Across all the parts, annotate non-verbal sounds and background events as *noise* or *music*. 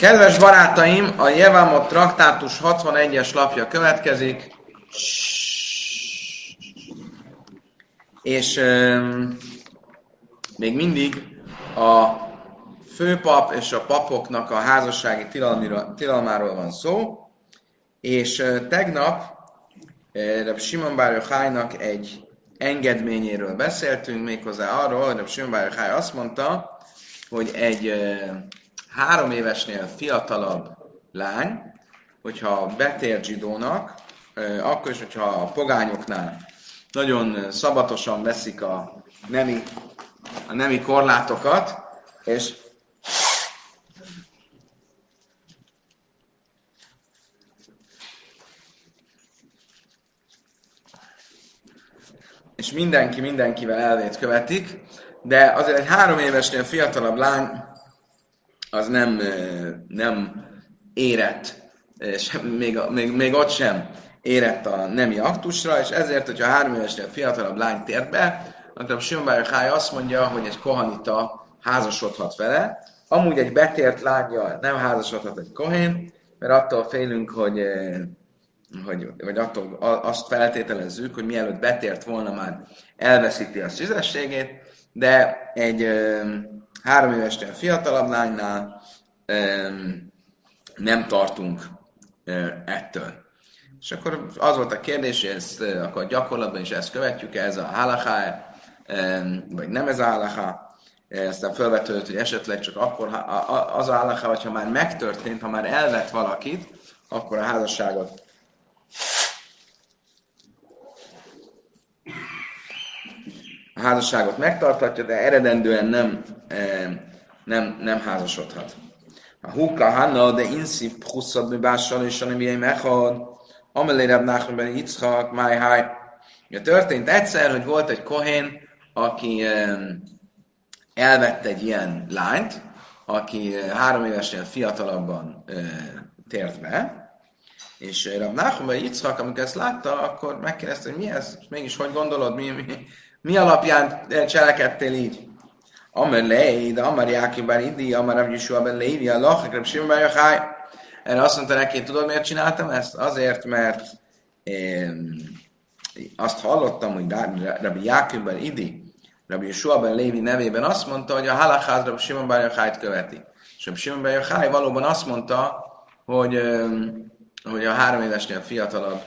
Kedves barátaim, a Jevámot traktátus 61-es lapja következik. És um, még mindig a főpap és a papoknak a házassági tilalmáról van szó, és uh, tegnap uh, Simon Bárja egy engedményéről beszéltünk, méghozzá arról, hogy Simon Bárja azt mondta, hogy egy uh, három évesnél fiatalabb lány, hogyha betér zsidónak, akkor is, hogyha a pogányoknál nagyon szabatosan veszik a nemi, a nemi korlátokat, és és mindenki mindenkivel elvét követik, de azért egy három évesnél fiatalabb lány az nem, nem érett, sem, még, még, még ott sem érett a nemi aktusra, és ezért, hogyha három évesnél fiatalabb lány tért be, akkor Simon azt mondja, hogy egy kohanita házasodhat vele, amúgy egy betért lánya nem házasodhat egy kohén, mert attól félünk, hogy, hogy vagy attól azt feltételezzük, hogy mielőtt betért volna már elveszíti a szüzességét, de egy három évesnél fiatalabb lánynál nem tartunk ettől. És akkor az volt a kérdés, hogy ezt akkor gyakorlatban is ezt követjük ez a halaká, vagy nem ez a halaká. Aztán felvetődött, hogy esetleg csak akkor az a halaká, hogyha már megtörtént, ha már elvett valakit, akkor a házasságot a házasságot megtarthatja, de eredendően nem, nem, nem házasodhat. A húka hanna, de inszív pchusszad mi bással és hanem ilyen mechad, amelé Rab Nachman ben Yitzchak, máj háj. Ja, történt egyszer, hogy volt egy kohén, aki elvette egy ilyen lányt, aki három évesnél fiatalabban tért be, és Rab ben Yitzchak, amikor ezt látta, akkor megkérdezte, hogy mi ez, mégis hogy gondolod, mi, mi, mi alapján cselekedtél így? Amar lei, de Amar Jákib bár Idi, Amar Rabbi Yeshua ben Lévi, a Lach, Rabbi Simon ben Yochai. Erre azt mondta neki, tudod miért csináltam ezt? Azért, mert én azt hallottam, hogy Rabbi Jákib ben Idi, Rabbi Yeshua ben Lévi nevében azt mondta, hogy a halachát Rabbi Simon ben Yochai követi. És Rabbi Simon ben Yochai valóban azt mondta, hogy, hogy a három évesnél fiatalabb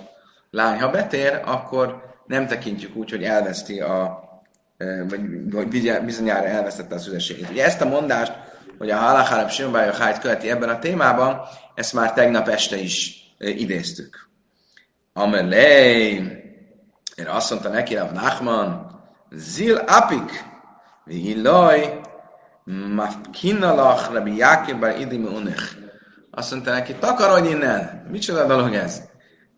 lány, ha betér, akkor nem tekintjük úgy, hogy elveszti a, vagy, vagy bizonyára elvesztette a szüzességét. Ugye ezt a mondást, hogy a Halachárab Simbája Hájt követi ebben a témában, ezt már tegnap este is idéztük. Amelé, én azt mondta neki, Rav Nachman, Zil apik, vihilaj, mafkinalach, Rabbi Jákib bar idim unech. Azt mondta neki, takarodj innen! Micsoda dolog ez?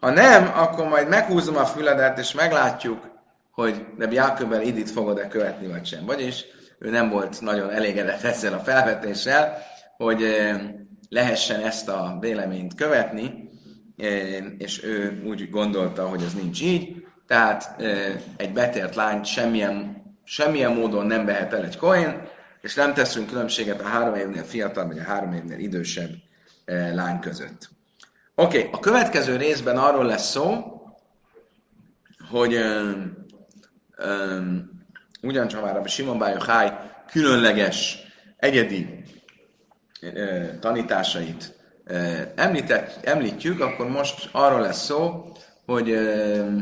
Ha nem, akkor majd meghúzom a füledet, és meglátjuk, hogy de Jáköbben Idit fogod-e követni, vagy sem. Vagyis ő nem volt nagyon elégedett ezzel a felvetéssel, hogy lehessen ezt a véleményt követni, és ő úgy gondolta, hogy ez nincs így, tehát egy betért lány semmilyen, semmilyen módon nem vehet el egy koin, és nem teszünk különbséget a három évnél fiatal, vagy a három évnél idősebb lány között. Oké, okay, a következő részben arról lesz szó, hogy um, um, ugyancsak már a Simon Bájó Háj különleges, egyedi uh, tanításait uh, említett, említjük, akkor most arról lesz szó, hogy uh,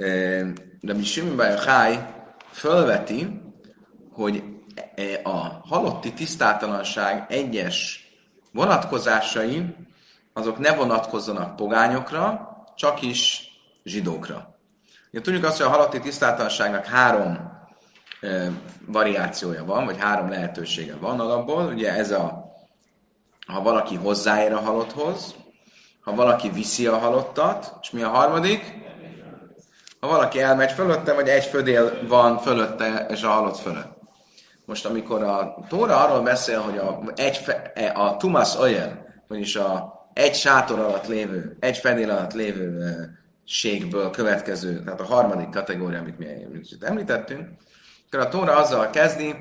uh, Rabbi Simon Bájó Háj fölveti, hogy a halotti tisztátalanság egyes vonatkozásai azok ne vonatkozzanak pogányokra, csak is zsidókra. Ugye tudjuk azt, hogy a halotti tisztátalanságnak három e, variációja van, vagy három lehetősége van alapból. Ugye ez a, ha valaki hozzáér a halotthoz, ha valaki viszi a halottat, és mi a harmadik? Ha valaki elmegy fölötte, vagy egy födél van fölötte, és a halott fölött. Most amikor a Tóra arról beszél, hogy a, egy, e, a Tumas Oyer, vagyis a egy sátor alatt lévő, egy fedél alatt lévő ségből következő, tehát a harmadik kategória, amit mi említettünk, akkor a Tóra azzal kezdi,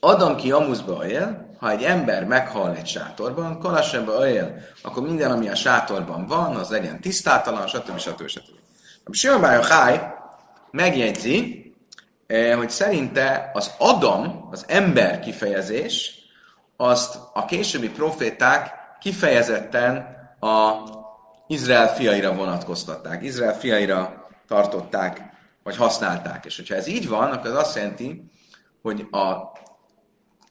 Adam ki amuszba él, ha egy ember meghal egy sátorban, kalasebbe él, akkor minden, ami a sátorban van, az legyen tisztátalan, stb. stb. stb. A Simon Háj megjegyzi, hogy szerinte az Adam, az ember kifejezés, azt a későbbi proféták kifejezetten a Izrael fiaira vonatkoztatták, Izrael fiaira tartották, vagy használták. És hogyha ez így van, akkor az azt jelenti, hogy a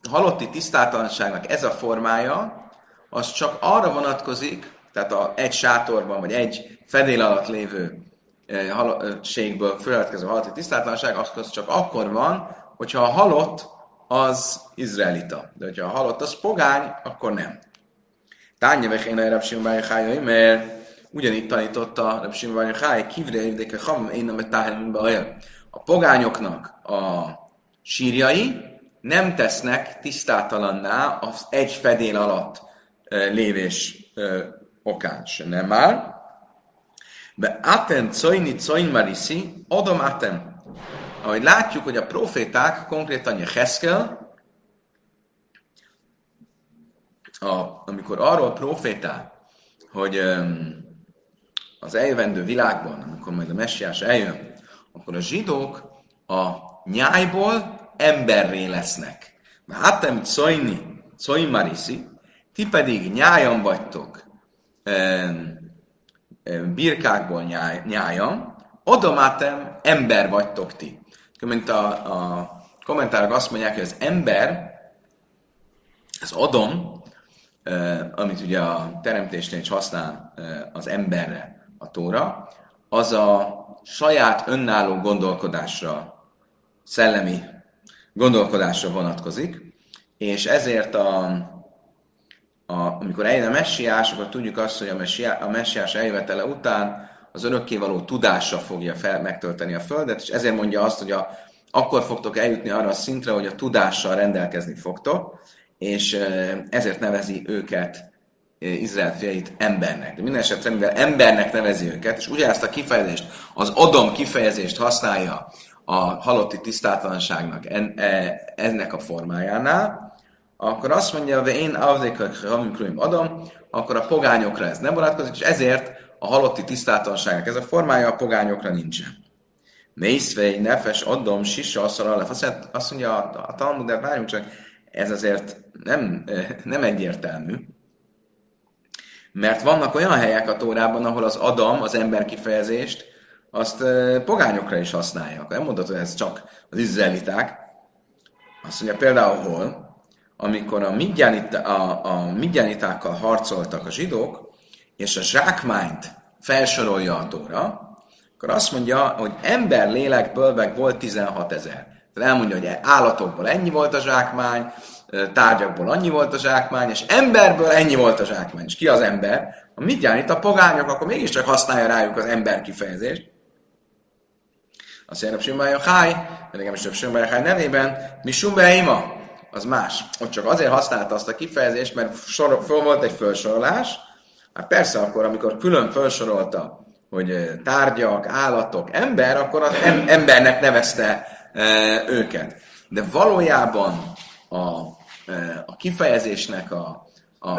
halotti tisztátalanságnak ez a formája, az csak arra vonatkozik, tehát a, egy sátorban, vagy egy fedél alatt lévő ségből fölövetkező halotti tisztátalanság, az csak akkor van, hogyha a halott az izraelita. De hogyha a halott az pogány, akkor nem. Tányi vechén a Rabsim Hájai, mert ugyanígy tanította Rabsim Hájai, kivre érdeke ham, én nem táhelműbe olyan. A pogányoknak a sírjai nem tesznek tisztátalanná az egy fedél alatt lévés okán. Se nem már. Be atem coini coin marisi, odom atem. Ahogy látjuk, hogy a proféták, konkrétan a Heskel, a, amikor arról profétál, hogy um, az eljövendő világban, amikor majd a messiás eljön, akkor a zsidók a nyájból emberré lesznek. Hátem cojni, cojmarisi, ti pedig nyájan vagytok, um, birkákból nyáj, nyájan, odomátem ember vagytok ti. Mint a, a kommentárok azt mondják, hogy az ember, az adom, amit ugye a teremtésnél is használ az emberre a tóra, az a saját önálló gondolkodásra, szellemi gondolkodásra vonatkozik, és ezért a, a, amikor eljön a messiás, akkor tudjuk azt, hogy a, messiá, a messiás eljövetele után az örökkévaló tudása fogja fel, megtölteni a földet, és ezért mondja azt, hogy a, akkor fogtok eljutni arra a szintre, hogy a tudással rendelkezni fogtok, és ezért nevezi őket Izrael fiait embernek. De minden esetre, mivel embernek nevezi őket, és ugyanezt a kifejezést, az adom kifejezést használja a halotti tisztátlanságnak e, ennek a formájánál, akkor azt mondja, hogy én avdékakramikruim adom, akkor a pogányokra ez nem vonatkozik, és ezért a halotti tisztátlanságnak ez a formája a pogányokra nincsen. Mészvei, nefes, adom, sisa, asszal, azt mondja a, a Talmud, de várjunk csak, ez azért nem, nem egyértelmű, mert vannak olyan helyek a Tórában, ahol az Adam, az ember kifejezést, azt pogányokra is használják. Nem mondod, hogy ez csak az izraeliták. Azt mondja például hol, amikor a, midjanita, a, a midjanitákkal harcoltak a zsidók, és a zsákmányt felsorolja a Tóra, akkor azt mondja, hogy ember lélekből meg volt 16 ezer. Tehát elmondja, hogy állatokból ennyi volt a zsákmány, tárgyakból annyi volt a zsákmány, és emberből ennyi volt a zsákmány. És ki az ember? Ha mit itt a pogányok, akkor mégiscsak használja rájuk az ember kifejezést. Azt mondja, Simbaja Háj, de nekem is több Simbaja Háj nevében, mi Sumbeima, az más. Ott csak azért használta azt a kifejezést, mert sor, föl volt egy felsorolás, hát persze akkor, amikor külön felsorolta, hogy tárgyak, állatok, ember, akkor az em- embernek nevezte őket. De valójában a, a kifejezésnek a, a,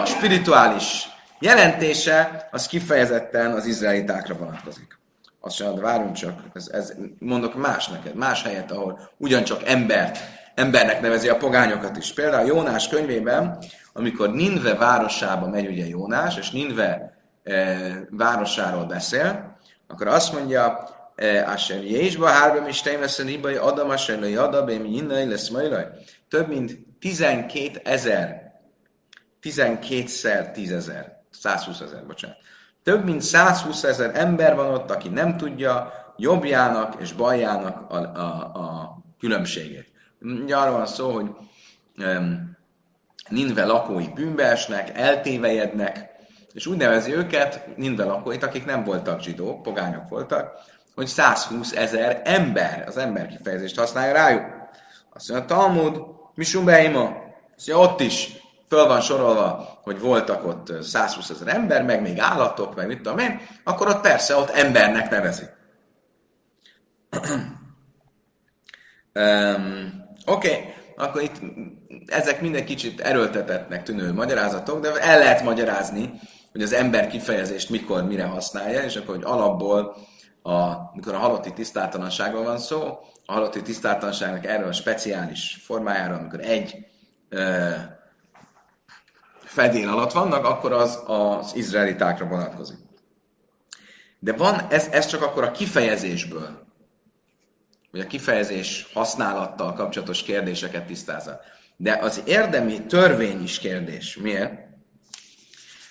a spirituális jelentése, az kifejezetten az izraelitákra vonatkozik. Azt sem, de várjunk csak, ez, ez, mondok más neked, más helyet, ahol ugyancsak embert, embernek nevezi a pogányokat is. Például Jónás könyvében, amikor Ninve városába megy ugye Jónás, és Ninve e, városáról beszél, akkor azt mondja, Asher Jézsba, Hárba Mistény lesz a Ribai, Adam Asher Adabém, Jinnai lesz Majlaj. Több mint 12 ezer, 12-szer 10 ezer, 120 ezer, bocsánat. Több mint 120 ezer ember van ott, aki nem tudja jobbjának és baljának a, a, a különbségét. Ugye arról van szó, hogy um, Ninve lakói bűnbe esnek, eltévejednek, és úgy nevezi őket, Ninve lakóit, akik nem voltak zsidók, pogányok voltak, hogy 120 ezer ember, az ember kifejezést használja rájuk. Azt mondja, Talmud, Misum Beima, azt mondja, ott is föl van sorolva, hogy voltak ott 120 ezer ember, meg még állatok, meg mit tudom én, akkor ott persze ott embernek nevezi. um, *clears throat* Oké, okay. akkor itt ezek minden kicsit erőltetettnek tűnő magyarázatok, de el lehet magyarázni, hogy az ember kifejezést mikor, mire használja, és akkor, hogy alapból, a, mikor a halotti tisztátalanságról van szó, a halotti tisztátalanságnak erről a speciális formájára, amikor egy ö, fedél alatt vannak, akkor az az izraelitákra vonatkozik. De van, ez, ez csak akkor a kifejezésből, vagy a kifejezés használattal kapcsolatos kérdéseket tisztázza. De az érdemi törvény is kérdés. Miért?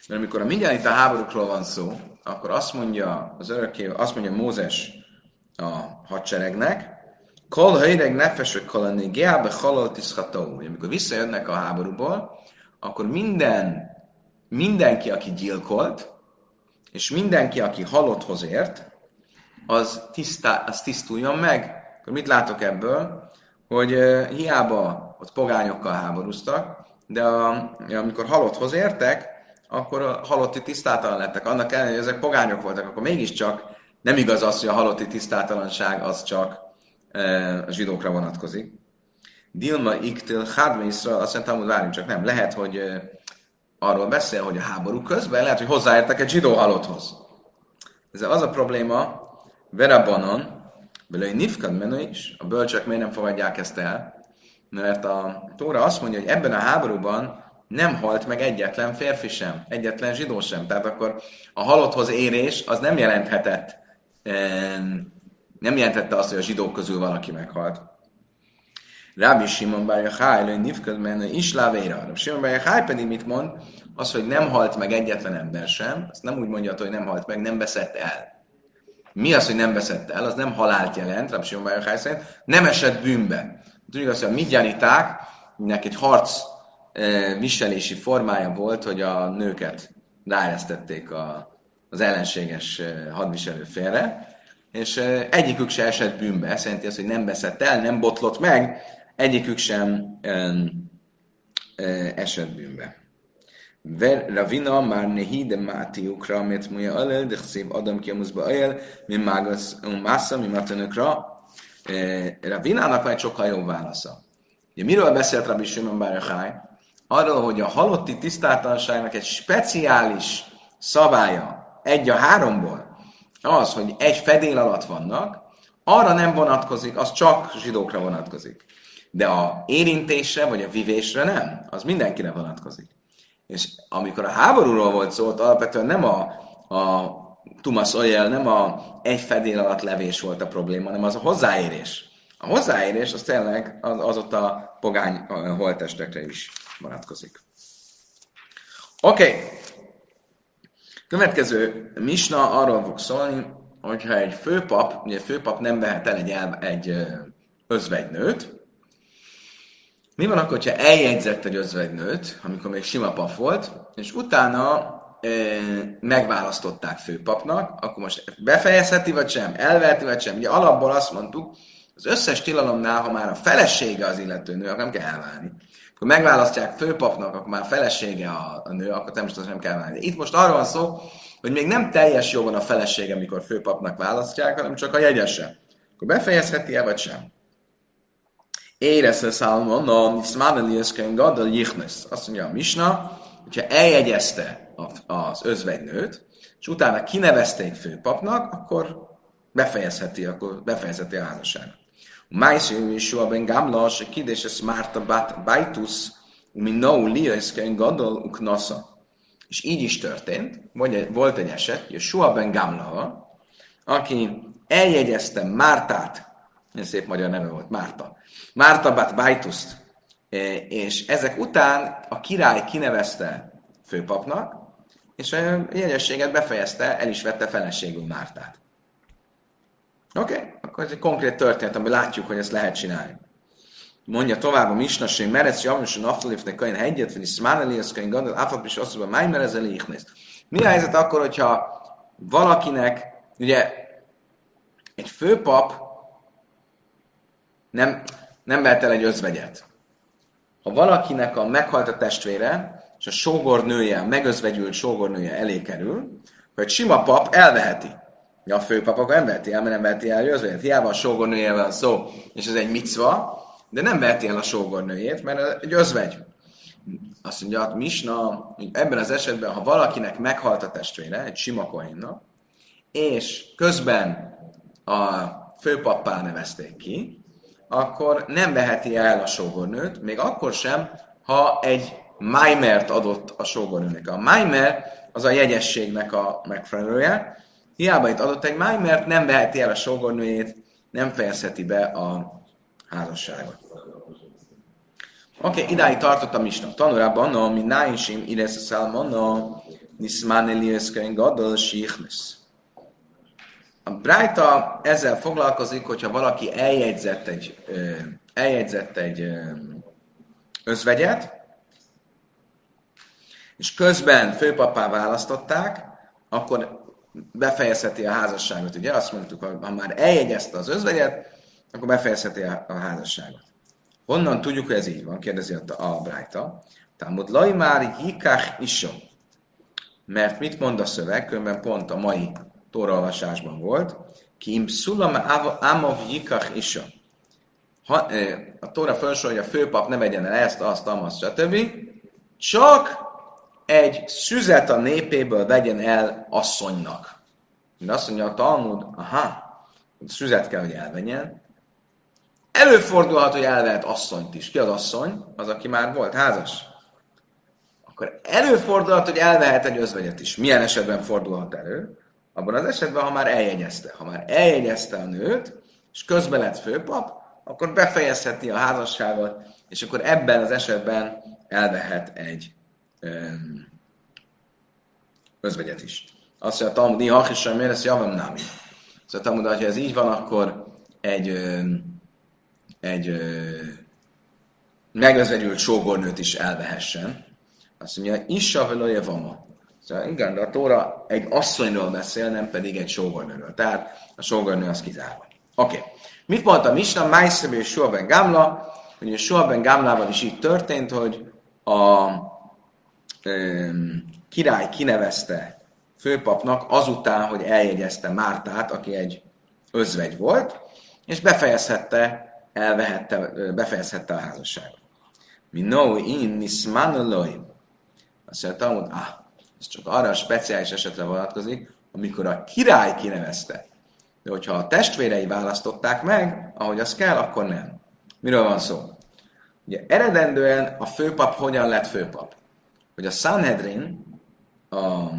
Mert amikor a mindjárt a háborúkról van szó, akkor azt mondja az örökké, azt mondja Mózes a hadseregnek, Kol hajreg nefesek kalani geábe halal tiszható. Amikor visszajönnek a háborúból, akkor minden, mindenki, aki gyilkolt, és mindenki, aki halotthoz ért, az, tisztá, az tisztuljon meg. Akkor mit látok ebből? Hogy hiába ott pogányokkal háborúztak, de a, amikor halotthoz értek, akkor a halotti tisztátalan lettek. Annak ellenére, hogy ezek pogányok voltak, akkor mégiscsak nem igaz az, hogy a halotti tisztátalanság az csak uh, a zsidókra vonatkozik. Dilma iktil Hadme Israel, azt mondtam, hogy várjunk csak, nem. Lehet, hogy uh, arról beszél, hogy a háború közben lehet, hogy hozzáértek egy zsidó halotthoz. Ez az a probléma, Verabanon, Belői Nifkad menő is, a bölcsök miért nem fogadják ezt el? Mert a Tóra azt mondja, hogy ebben a háborúban nem halt meg egyetlen férfi sem, egyetlen zsidó sem. Tehát akkor a halotthoz érés az nem jelenthetett, nem jelentette azt, hogy a zsidók közül valaki meghalt. Rabbi Simon Bar Yochai, hogy Nifkad menő is lávéra. Rabbi Simon Bar Yochai pedig mit mond? Az, hogy nem halt meg egyetlen ember sem, azt nem úgy mondja, hogy nem halt meg, nem veszett el. Mi az, hogy nem veszett el? Az nem halált jelent, Rabbi Simon szerint, nem esett bűnbe. Tudjuk azt, hogy a midjaniták, nek egy harc e, viselési formája volt, hogy a nőket ráeresztették a, az ellenséges e, hadviselő félre, és e, egyikük se esett bűnbe. Ez azt, hogy nem veszett el, nem botlott meg, egyikük sem esett bűnbe. Ravina már nehi de mátiukra, amit mondja alel, de szép adam ki a ajel, mi mágasz, másza, mi matanukra. Ravinának van egy sokkal jobb válasza. Ugye miről beszélt Rabbi Shimon Bar Arról, hogy a halotti tisztátalanságnak egy speciális szabálya, egy a háromból, az, hogy egy fedél alatt vannak, arra nem vonatkozik, az csak zsidókra vonatkozik. De a érintésre vagy a vivésre nem, az mindenkire vonatkozik. És amikor a háborúról volt szó, alapvetően nem a, a Tumas Oyel, nem a egy fedél alatt levés volt a probléma, hanem az a hozzáérés. A hozzáérés az tényleg az, az ott a pogány holtestekre is vonatkozik. Oké. Okay. Következő misna arról fog szólni, hogyha egy főpap, ugye főpap nem vehet el egy, el, egy özvegynőt, mi van akkor, ha eljegyzett egy özvegynőt, amikor még sima pap volt, és utána e, megválasztották főpapnak, akkor most befejezheti vagy sem, elverti vagy sem. Ugye alapból azt mondtuk, az összes tilalomnál, ha már a felesége az illető nő, akkor nem kell elválni. Akkor megválasztják főpapnak, akkor már a felesége a, a nő, akkor természetesen nem kell elválni. Itt most arról van szó, hogy még nem teljes jogon a felesége, amikor főpapnak választják, hanem csak a jegyese. Akkor befejezheti-e, vagy sem? Éresz a Salmon, a Niszmánelieszken Gadal Jichnes. Azt mondja a Misna, hogyha eljegyezte az özvegynőt, és utána kinevezték főpapnak, akkor befejezheti, akkor befejezheti a házasságot. Májsző is soha ben gamla, se kidés ez márta bajtusz, mi no lieszken gadol uknasza. És így is történt, volt egy eset, hogy soha ben gamla, aki eljegyezte Mártát, ez szép magyar neve volt, Márta, Márta Bat Bajtuszt, e, és ezek után a király kinevezte főpapnak, és a jegyességet befejezte, el is vette feleségül Mártát. Oké, okay? akkor ez egy konkrét történet, amiben látjuk, hogy ezt lehet csinálni. Mondja tovább a misnaség, merec javnos a naftalifnek kain hegyet, vagy szmáneli, az kain gandol, áfap is azt mondja, máj Mi a helyzet akkor, hogyha valakinek, ugye egy főpap nem, nem vett el egy özvegyet. Ha valakinek a meghalt a testvére, és a sógornője, a megözvegyült sógornője elé kerül, hogy sima pap elveheti. Ja, a főpap akkor nem veheti el, mert nem veheti el özvegyet. Hiába a sógornője van szó, és ez egy micva, de nem veheti el a sógornőjét, mert egy özvegy. Azt mondja, hogy Misna, hogy ebben az esetben, ha valakinek meghalt a testvére, egy sima kohénnak, és közben a főpappá nevezték ki, akkor nem veheti el a sógornőt, még akkor sem, ha egy májmert adott a sógornőnek. A májmer az a jegyességnek a megfelelője, hiába itt adott egy májmert, nem veheti el a sógornőjét, nem fejezheti be a házasságot. Oké, okay, idáig tartott a misna. Tanulában, no, mi náinsim ires a szálmana, niszmán elieszkein gadol. A Brájta ezzel foglalkozik, hogyha valaki eljegyzett egy, eljegyzett egy özvegyet, és közben főpapá választották, akkor befejezheti a házasságot. Ugye azt mondtuk, ha már eljegyezte az özvegyet, akkor befejezheti a, házasságot. Honnan tudjuk, hogy ez így van? Kérdezi a, Brájta. Támod laj már hikach isom. Mert mit mond a szöveg? Különben pont a mai tóraolvasásban volt. Kim szulam amav hikach isom. Ha, a Tóra felsorolja, a főpap ne vegyen el ezt, azt, azt, stb. Csak egy szüzet a népéből vegyen el asszonynak. Mint azt mondja a Talmud, aha, szüzet kell, hogy elvenjen, Előfordulhat, hogy elvehet asszonyt is. Ki az asszony? Az, aki már volt házas. Akkor előfordulhat, hogy elvehet egy özvegyet is. Milyen esetben fordulhat elő? Abban az esetben, ha már eljegyezte. Ha már eljegyezte a nőt, és közben lett főpap, akkor befejezheti a házasságot, és akkor ebben az esetben elvehet egy öm, özvegyet is. Azt mondja, Talmud, ha is sem lesz javam námi. Szóval Talmud, ha ez így van, akkor egy öm, egy ö, megözvegyült sógornőt is elvehessen. Azt mondja, Issa velője vama. Szóval igen, de a Tóra egy asszonyról beszél, nem pedig egy sógornőről. Tehát a sógornő az kizárva. Oké. Okay. Mit mondta Misna? Májszebe és Suaben Gamla. Ugye Suaben Gamlával is így történt, hogy a ö, király kinevezte főpapnak azután, hogy eljegyezte Mártát, aki egy özvegy volt, és befejezhette elvehette, befejezhette a házasságot. Mi no in nismanoloi. Azt mondja, Talmud, ah, ez csak arra a speciális esetre vonatkozik, amikor a király kinevezte. De hogyha a testvérei választották meg, ahogy az kell, akkor nem. Miről van szó? Ugye eredendően a főpap hogyan lett főpap? Hogy a Sanhedrin, a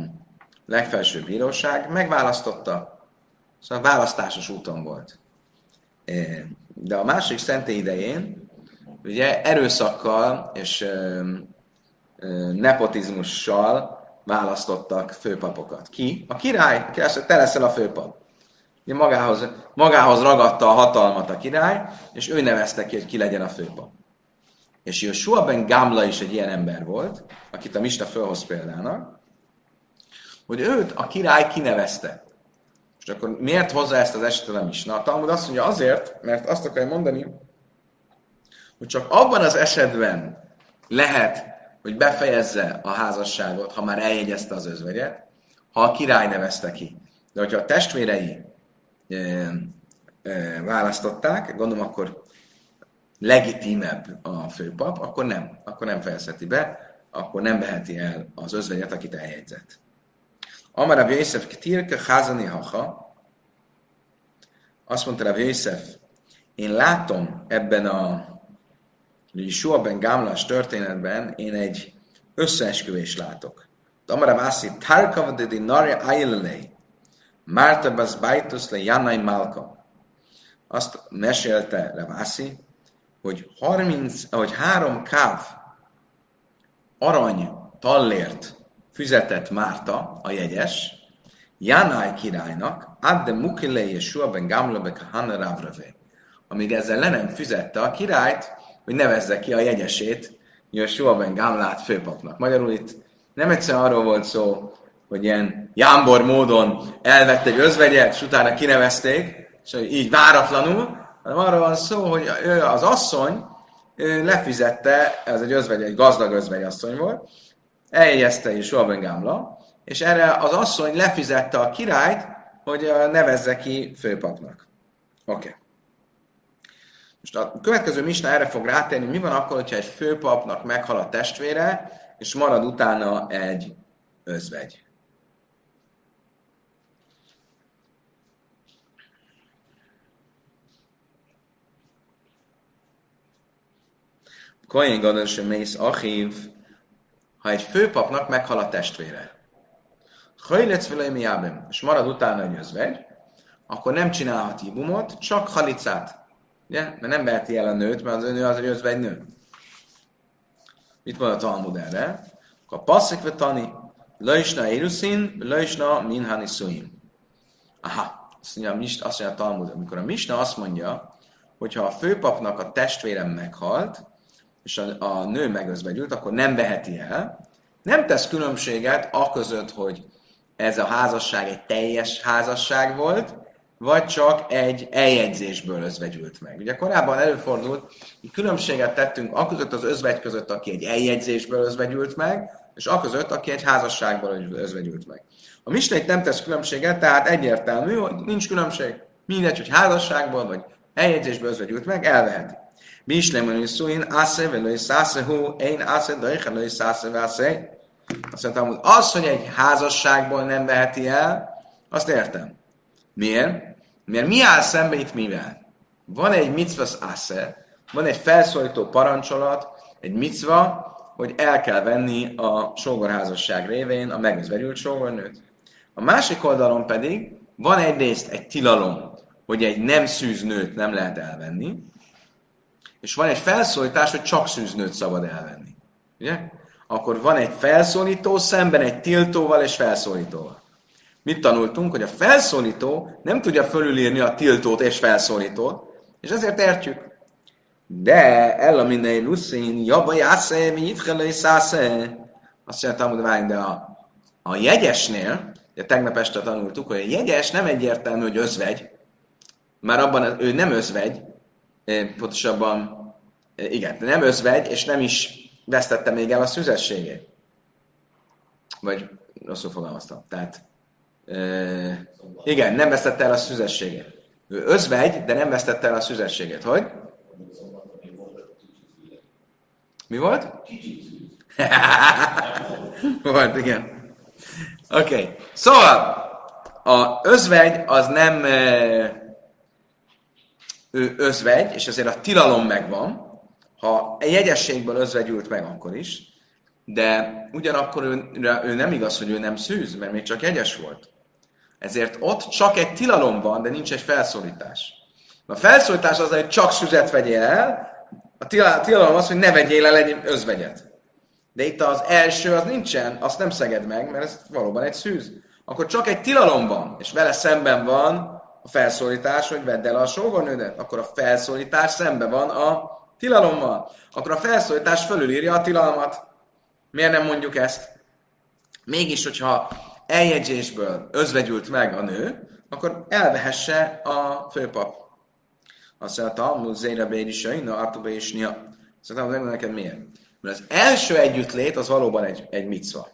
legfelsőbb bíróság megválasztotta, szóval választásos úton volt. De a másik szentély idején, ugye erőszakkal és nepotizmussal választottak főpapokat. Ki? A király. Te leszel a főpap. Ugye magához, magához ragadta a hatalmat a király, és ő nevezte ki, hogy ki legyen a főpap. És Joshua ben Gamla is egy ilyen ember volt, akit a Mista fölhoz példának, hogy őt a király kinevezte. És akkor miért hozza ezt az esetet a Misna? A Talmud azt mondja azért, mert azt akarja mondani, hogy csak abban az esetben lehet, hogy befejezze a házasságot, ha már eljegyezte az özvegyet, ha a király nevezte ki. De hogyha a testvérei e, e, választották, gondolom akkor legitimebb a főpap, akkor nem, akkor nem fejezheti be, akkor nem veheti el az özvegyet, akit eljegyzett. Amar Rav Yosef Ktirke Chazani Hacha, azt mondta Rav Yosef, én látom ebben a Yeshua ben Gamlas történetben, én egy összeesküvés látok. Amara Vászi, Tarkav de Dinari Ailelei, Márta Bas Baitus le Janai Malka. Azt mesélte Ravászi, hogy 30, hogy három káv arany tallért fizetett Márta, a jegyes, Jánáj királynak, Adde Mukile Yeshua ben Gamla be Kahana Ravrave, amíg ezzel le nem fizette a királyt, hogy nevezze ki a jegyesét, Yeshua ben Gamlát főpapnak. Magyarul itt nem egyszer arról volt szó, hogy ilyen jámbor módon elvette egy özvegyet, és utána kinevezték, és így váratlanul, hanem arról van szó, hogy ő az asszony ő lefizette, ez egy özvegy, egy gazdag özvegy asszony volt, eljegyezte is Joab Gamla, és erre az asszony lefizette a királyt, hogy nevezze ki főpapnak. Oké. Okay. Most a következő misna erre fog rátérni, mi van akkor, hogyha egy főpapnak meghal a testvére, és marad utána egy özvegy. Kohen Gadol mész Achiv, ha egy főpapnak meghal a testvére, Hajlec vele és marad utána egy özvegy, akkor nem csinálhat ibumot, csak halicát. Ugye? Mert nem veheti el a nőt, mert az ő nő az egy özvegy nő. Mit mond a Talmud erre? A passzik tani, lajsna éruszin, lajsna minhani szuim. Aha, azt mondja, azt mondja a Talmud, amikor a Misna azt mondja, hogyha a főpapnak a testvérem meghalt, és a, a nő megözvegyült, akkor nem veheti el. Nem tesz különbséget a között, hogy ez a házasság egy teljes házasság volt, vagy csak egy eljegyzésből özvegyült meg. Ugye korábban előfordult, hogy különbséget tettünk a között az özvegy között, aki egy eljegyzésből özvegyült meg, és a között, aki egy házasságból özvegyült meg. A misnét nem tesz különbséget, tehát egyértelmű, hogy nincs különbség. Mindegy, hogy házasságból vagy eljegyzésből özvegyült meg, elveheti. Mislemon is szuin, asze, velői szásze, hú, én asze, dajha, szásze, vásze. Azt mondtam, hogy az, hogy egy házasságból nem veheti el, azt értem. Miért? Mert mi áll szembe itt mivel? Van egy mitzvah asze, van egy felszólító parancsolat, egy mitzva, hogy el kell venni a sógorházasság révén a megözverült sógornőt. A másik oldalon pedig van egyrészt egy tilalom, hogy egy nem szűznőt nem lehet elvenni, és van egy felszólítás, hogy csak szűznőt szabad elvenni. Ugye? Akkor van egy felszólító szemben egy tiltóval és felszólítóval. Mit tanultunk? Hogy a felszólító nem tudja fölülírni a tiltót és felszólítót, és ezért értjük. De ella minei luszin, jabba jásze, mi itt szásze. Azt mondja, hogy várjunk, de a, a jegyesnél, ugye tegnap este tanultuk, hogy a jegyes nem egyértelmű, hogy özvegy, már abban ő nem özvegy, pontosabban, igen, nem özvegy, és nem is vesztette még el a szüzességét. Vagy rosszul fogalmaztam. Tehát igen, nem vesztette el a szüzességét. Ő özvegy, de nem vesztette el a szüzességét. Hogy? Mi volt? *laughs* volt, igen. Oké. Okay. Szóval, a özvegy az nem ő özvegy, és azért a tilalom megvan. Ha egy jegyességből özvegyült meg, akkor is. De ugyanakkor ő, ő nem igaz, hogy ő nem szűz, mert még csak jegyes volt. Ezért ott csak egy tilalom van, de nincs egy felszólítás. A felszólítás az, hogy csak szüzet vegyél el, a tilalom az, hogy ne vegyél el egy özvegyet. De itt az első az nincsen, azt nem szeged meg, mert ez valóban egy szűz. Akkor csak egy tilalom van, és vele szemben van a felszólítás, hogy vedd el a sógornődet. Akkor a felszólítás szemben van a tilalommal. Akkor a felszólítás fölülírja a tilalmat. Miért nem mondjuk ezt? Mégis, hogyha eljegyzésből özvegyült meg a nő, akkor elvehesse a főpap. Azt mondja, Talmud Zéra Bérisai, Artuba és Nia. Szóval megmondom neked miért. Mert az első együttlét az valóban egy, egy micva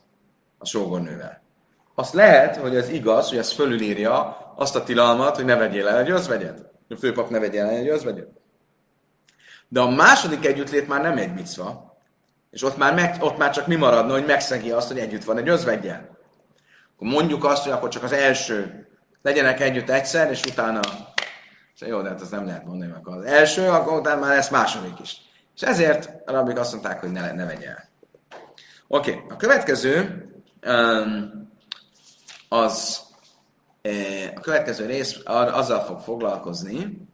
a sógornővel. Azt lehet, hogy ez igaz, hogy ez fölülírja azt a tilalmat, hogy ne vegyél el egy özvegyet. A főpap ne vegyél el egy özvegyet. De a második együttlét már nem egy micva, és ott már, meg, ott már csak mi maradna, hogy megszegi azt, hogy együtt van egy özvegyel akkor mondjuk azt, hogy akkor csak az első legyenek együtt egyszer, és utána jó, de hát az nem lehet mondani, akkor az első, akkor utána már lesz második is. És ezért a rabbik azt mondták, hogy ne, ne vegye el. Oké, okay. a következő um, az eh, a következő rész azzal fog foglalkozni,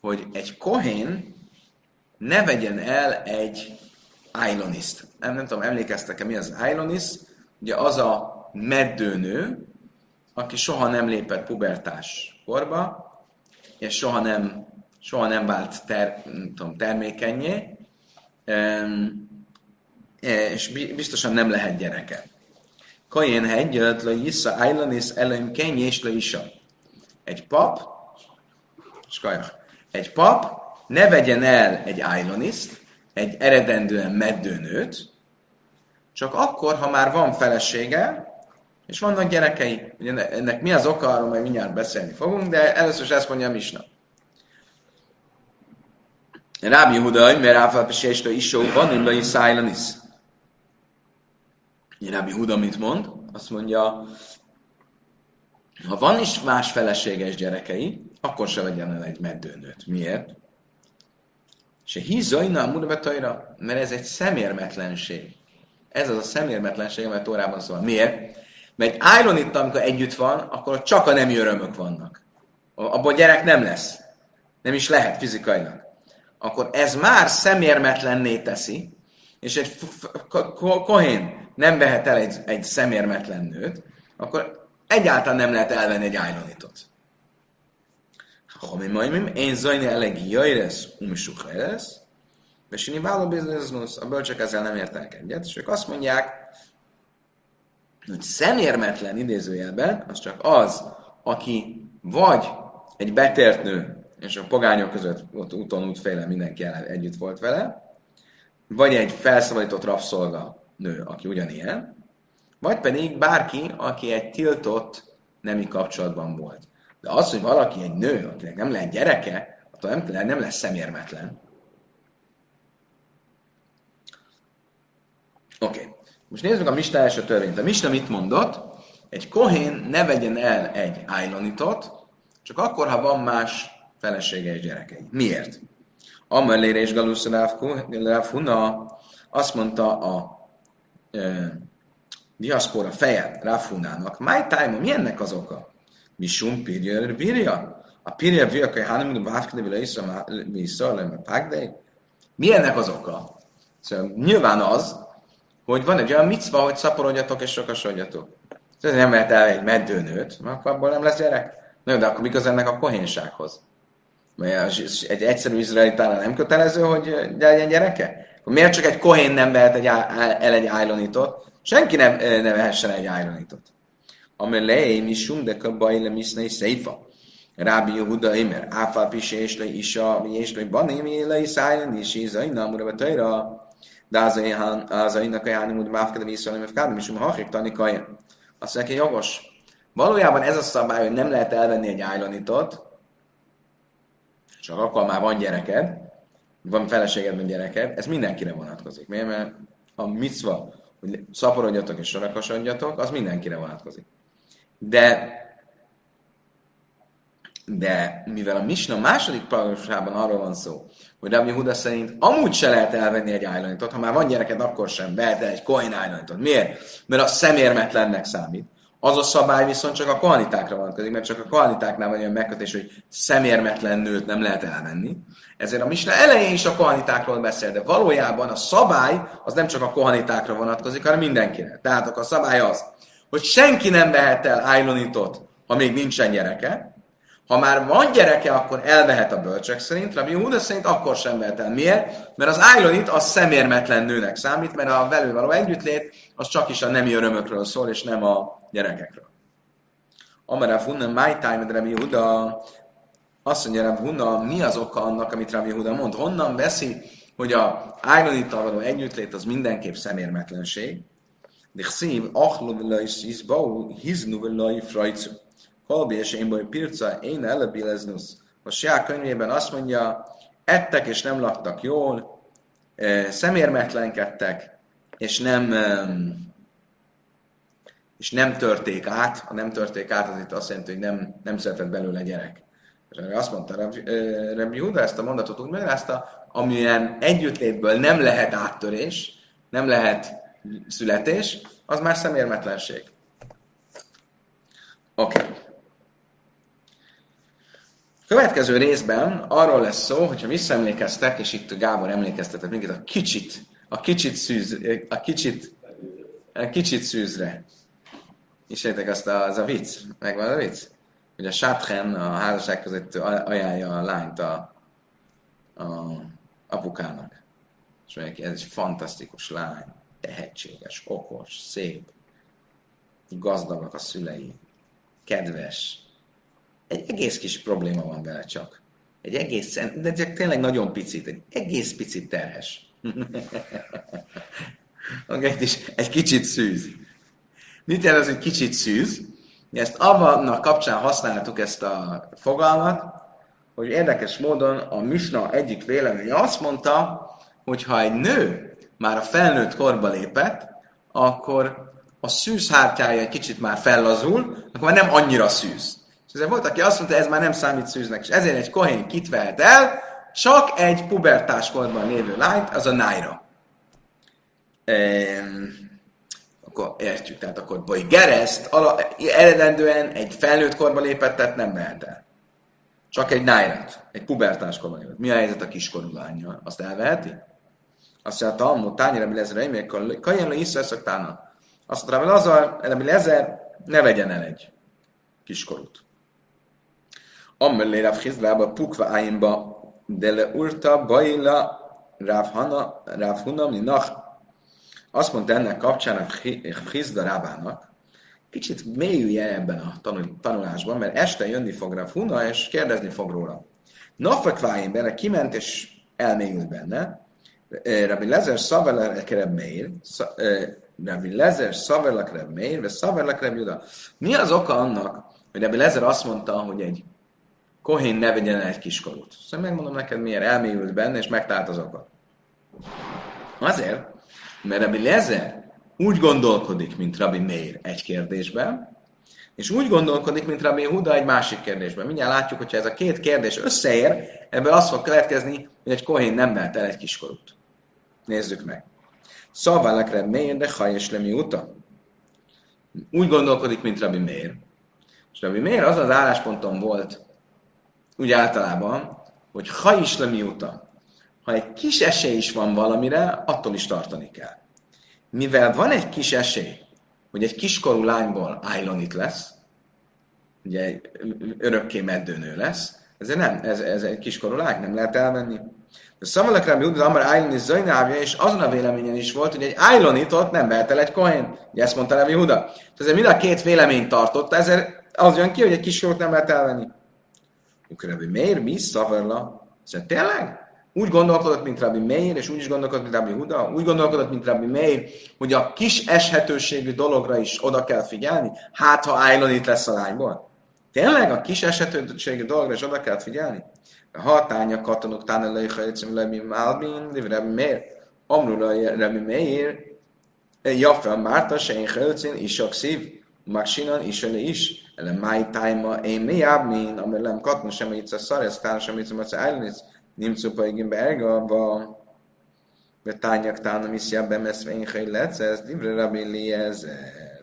hogy egy kohén ne vegyen el egy ailoniszt. Nem, nem tudom, emlékeztek-e mi az ailonis? Ugye az a meddőnő, aki soha nem lépett pubertás korba, és soha nem, soha nem vált ter, nem tudom, termékenyé, és biztosan nem lehet gyereke. Kajén hegyet, le issza ajlanis elem és le isa. Egy pap, skajach, egy pap ne vegyen el egy ajlaniszt, egy eredendően meddőnőt, csak akkor, ha már van felesége, és vannak gyerekei. Ugye ennek mi az oka, arról majd mindjárt beszélni fogunk, de először is ezt mondja a Misna. Rábi Hudaj, mert Ráfal Pesésra is van, én is Szájlanis. Rábi Huda mit mond? Azt mondja, ha van is más feleséges gyerekei, akkor se vegyen el egy meddőnőt. Miért? Se hízajna a murvetajra, mert ez egy szemérmetlenség. Ez az a szemérmetlenség, amely Tórában szól. Miért? Mert egy itt, amikor együtt van, akkor csak a nemi örömök vannak. Abban gyerek nem lesz. Nem is lehet fizikailag. Akkor ez már szemérmetlenné teszi, és egy kohén nem vehet el egy, egy szemérmetlen nőt, akkor egyáltalán nem lehet elvenni egy ájlonitot. Ha mi majd én zajni elegi jöjjesz, umisuk lesz, és én váló biznisznusz, a bölcsök ezzel nem értenek egyet, és ők azt mondják, szemérmetlen idézőjelben, az csak az, aki vagy egy betért nő, és a pogányok között ott úton útféle mindenki együtt volt vele, vagy egy felszabadított rabszolga nő, aki ugyanilyen, vagy pedig bárki, aki egy tiltott nemi kapcsolatban volt. De az, hogy valaki egy nő, akinek nem lehet gyereke, attól nem, nem lesz szemérmetlen. Oké. Okay. Most nézzük a Mista első törvényt. A Mista mit mondott? Egy kohén ne vegyen el egy ájlanitot, csak akkor, ha van más felesége és gyerekei. Miért? Amelére és Galusz azt mondta a e, diaszpora feje Ráfunának, my time, mi ennek az oka? Mi sum pirja virja? A pirja virja, hogy hanem mint bávkne vile iszra, mi iszra, Mi ennek az oka? Szóval nyilván az, hogy van egy olyan micva, hogy szaporodjatok és sokasodjatok. Ez nem lehet el egy meddőnőt, mert akkor abból nem lesz gyerek. Na, de akkor mikor ennek a kohénsághoz? Mert egy egyszerű izraelitára nem kötelező, hogy legyen gyereke? Akkor miért csak egy kohén nem vehet egy, el egy ájlonitot? Senki nem, ne vehessen egy ájlonitot. Amelé, mi sumdeka bajle misznei széfa. Rábi Yehuda Imer, Áfal Pise és le Isa, mi és le Bani, mi le Iszájlen, és Izai, Namura Betajra. De az az ainak a jánim, hogy máfkede visszalem, hogy kádom is, hogy hachik tani kajen. Azt mondja, jogos. Valójában ez a szabály, hogy nem lehet elvenni egy ájlanitot, csak akkor már van gyereked, van feleségedben gyereked, ez mindenkire vonatkozik. Miért? Mert a micva, hogy szaporodjatok és sorakosodjatok, az mindenkire vonatkozik. De de mivel a Misna második paragrafusában arról van szó, hogy Rabbi Huda szerint amúgy se lehet elvenni egy ájlanitot, ha már van gyereked, akkor sem vehet egy koin ájlanitot. Miért? Mert a szemérmetlennek számít. Az a szabály viszont csak a kohanitákra vonatkozik, mert csak a kohanitáknál van olyan megkötés, hogy szemérmetlen nőt nem lehet elvenni. Ezért a Misna elején is a kohanitákról beszél, de valójában a szabály az nem csak a kohanitákra vonatkozik, hanem mindenkire. Tehát a szabály az, hogy senki nem vehet el ájlonitot, ha még nincsen gyereke, ha már van gyereke, akkor elvehet a bölcsek szerint, Rabbi Huda szerint akkor sem vehet el. Miért? Mert az ájlonit az szemérmetlen nőnek számít, mert a velő való együttlét az csak is a nemi örömökről szól, és nem a gyerekekről. Amara funna my time, Rabbi Huda, azt mondja Rabbi Huda, mi az oka annak, amit Rabbi Huda mond? Honnan veszi, hogy a ájlonittal való együttlét az mindenképp szemérmetlenség? De szív, villai szízbau, hiznu frajcu. Kolbi és én boly pirca, én elebileznus. A Siá könyvében azt mondja, ettek és nem laktak jól, szemérmetlenkedtek, és nem, és nem törték át. Ha nem törték át, az itt azt jelenti, hogy nem, nem született belőle gyerek. És azt mondta Rabbi Huda, ezt a mondatot úgy megrázta, amilyen együttlétből nem lehet áttörés, nem lehet születés, az már szemérmetlenség. Oké. Okay. Következő részben arról lesz szó, hogyha visszaemlékeztek, és itt Gábor emlékeztetett minket a kicsit, a kicsit szűz, a kicsit, a kicsit szűzre. Ismertek azt a, az a vicc? Megvan a vicc? Hogy a sátren a házasság között ajánlja a lányt a, a apukának. És mondja ez egy fantasztikus lány, tehetséges, okos, szép, gazdagak a szülei, kedves, egy egész kis probléma van vele csak. Egy egész, de csak tényleg nagyon picit, egy egész picit terhes. *laughs* egy, egy kicsit szűz. Mit jelent az, hogy kicsit szűz? Ezt abban kapcsán használtuk ezt a fogalmat, hogy érdekes módon a Misna egyik véleménye azt mondta, hogy ha egy nő már a felnőtt korba lépett, akkor a szűzhártyája egy kicsit már fellazul, akkor már nem annyira szűz. És ezért volt, aki azt mondta, ez már nem számít szűznek, és ezért egy kohén kit vehet el, csak egy pubertás korban lévő lányt, az a nájra. Ehm, akkor értjük, tehát akkor vagy gereszt ala, eredendően egy felnőtt korba lépett, tehát nem vehet el. Csak egy nájrát, egy pubertás korban lépett. Mi a helyzet a kiskorú lányjal? Azt elveheti? Azt mondja, a Talmud, tányira mi lezre, még kajen le iszra szaktána. Azt mondta, hogy Lazar, Rabbi Lezer, ne vegyen el egy kiskorút. Ammellé Rav Hizlába, Pukva Áimba, de le urta, Baila, Rav, Hana, Rav Hunam, Nach. Azt mondta ennek kapcsán a Hizda Rábának, kicsit mélyülje ebben a tanulásban, mert este jönni fog Rav Huna, és kérdezni fog róla. Nafakváim bele kiment, és elmélyült benne. Rabbi Lezer Szaveler Kereb Meir, Rabbi Lezer Szaverlak Reb Meir, vagy Szaverlak Reb Juda. Mi az oka annak, hogy Rabbi Lezer azt mondta, hogy egy kohén ne vegyen el egy kiskorút? Szóval megmondom neked, miért elmélyült benne, és megtalált az okat. Azért, mert Rabbi Lezer úgy gondolkodik, mint Rabbi Meir egy kérdésben, és úgy gondolkodik, mint Rabbi Huda egy másik kérdésben. Mindjárt látjuk, hogyha ez a két kérdés összeér, ebből az fog következni, hogy egy kohén nem vett el egy kiskorút. Nézzük meg. Szaválak Reb Meir, de és Lemi uta. Úgy gondolkodik, mint Rabbi Meir. És Rabbi Meir az az állásponton volt, úgy általában, hogy is Lemi uta. Ha egy kis esély is van valamire, attól is tartani kell. Mivel van egy kis esély, hogy egy kiskorú lányból Ailonit lesz, ugye örökké meddőnő lesz, ezért nem, ez, ez egy kiskorú lány, nem lehet elmenni. De Szamalak Rabbi Uda Amar Ájloni Zajnávja, és azon a véleményen is volt, hogy egy Ájlonit ott nem vehet el egy Kohén. Ugye ezt mondta Rabbi Huda. Ezért mind a két véleményt tartotta, ezért az jön ki, hogy egy kiskorút nem lehet elvenni. Akkor Rabbi Meir mi szavarla? Szóval tényleg? Úgy gondolkodott, mint Rabbi Meir, és úgy is gondolkodott, mint Rabbi Huda, úgy gondolkodott, mint Rabbi Meir, hogy a kis eshetőségű dologra is oda kell figyelni, hát ha Ájlonit lesz a lányból. Tényleg a kis eshetőségű dologra is oda kell figyelni? hatánya katonok tána lejhajtszem lebi málbin, Rabbi Meir, amrula Rabbi Meir, Jafra Márta, Sein Hölcin, Isak Szív, Maksinan, Isele is, ele máj tájma, én mi jábmin, amelem katna sem itt a szaresz, tán sem itt a szájlnic, nimcu paigin berga, va betányak tána miszja bemeszve én hely lecesz, divre Rabbi Eliezer.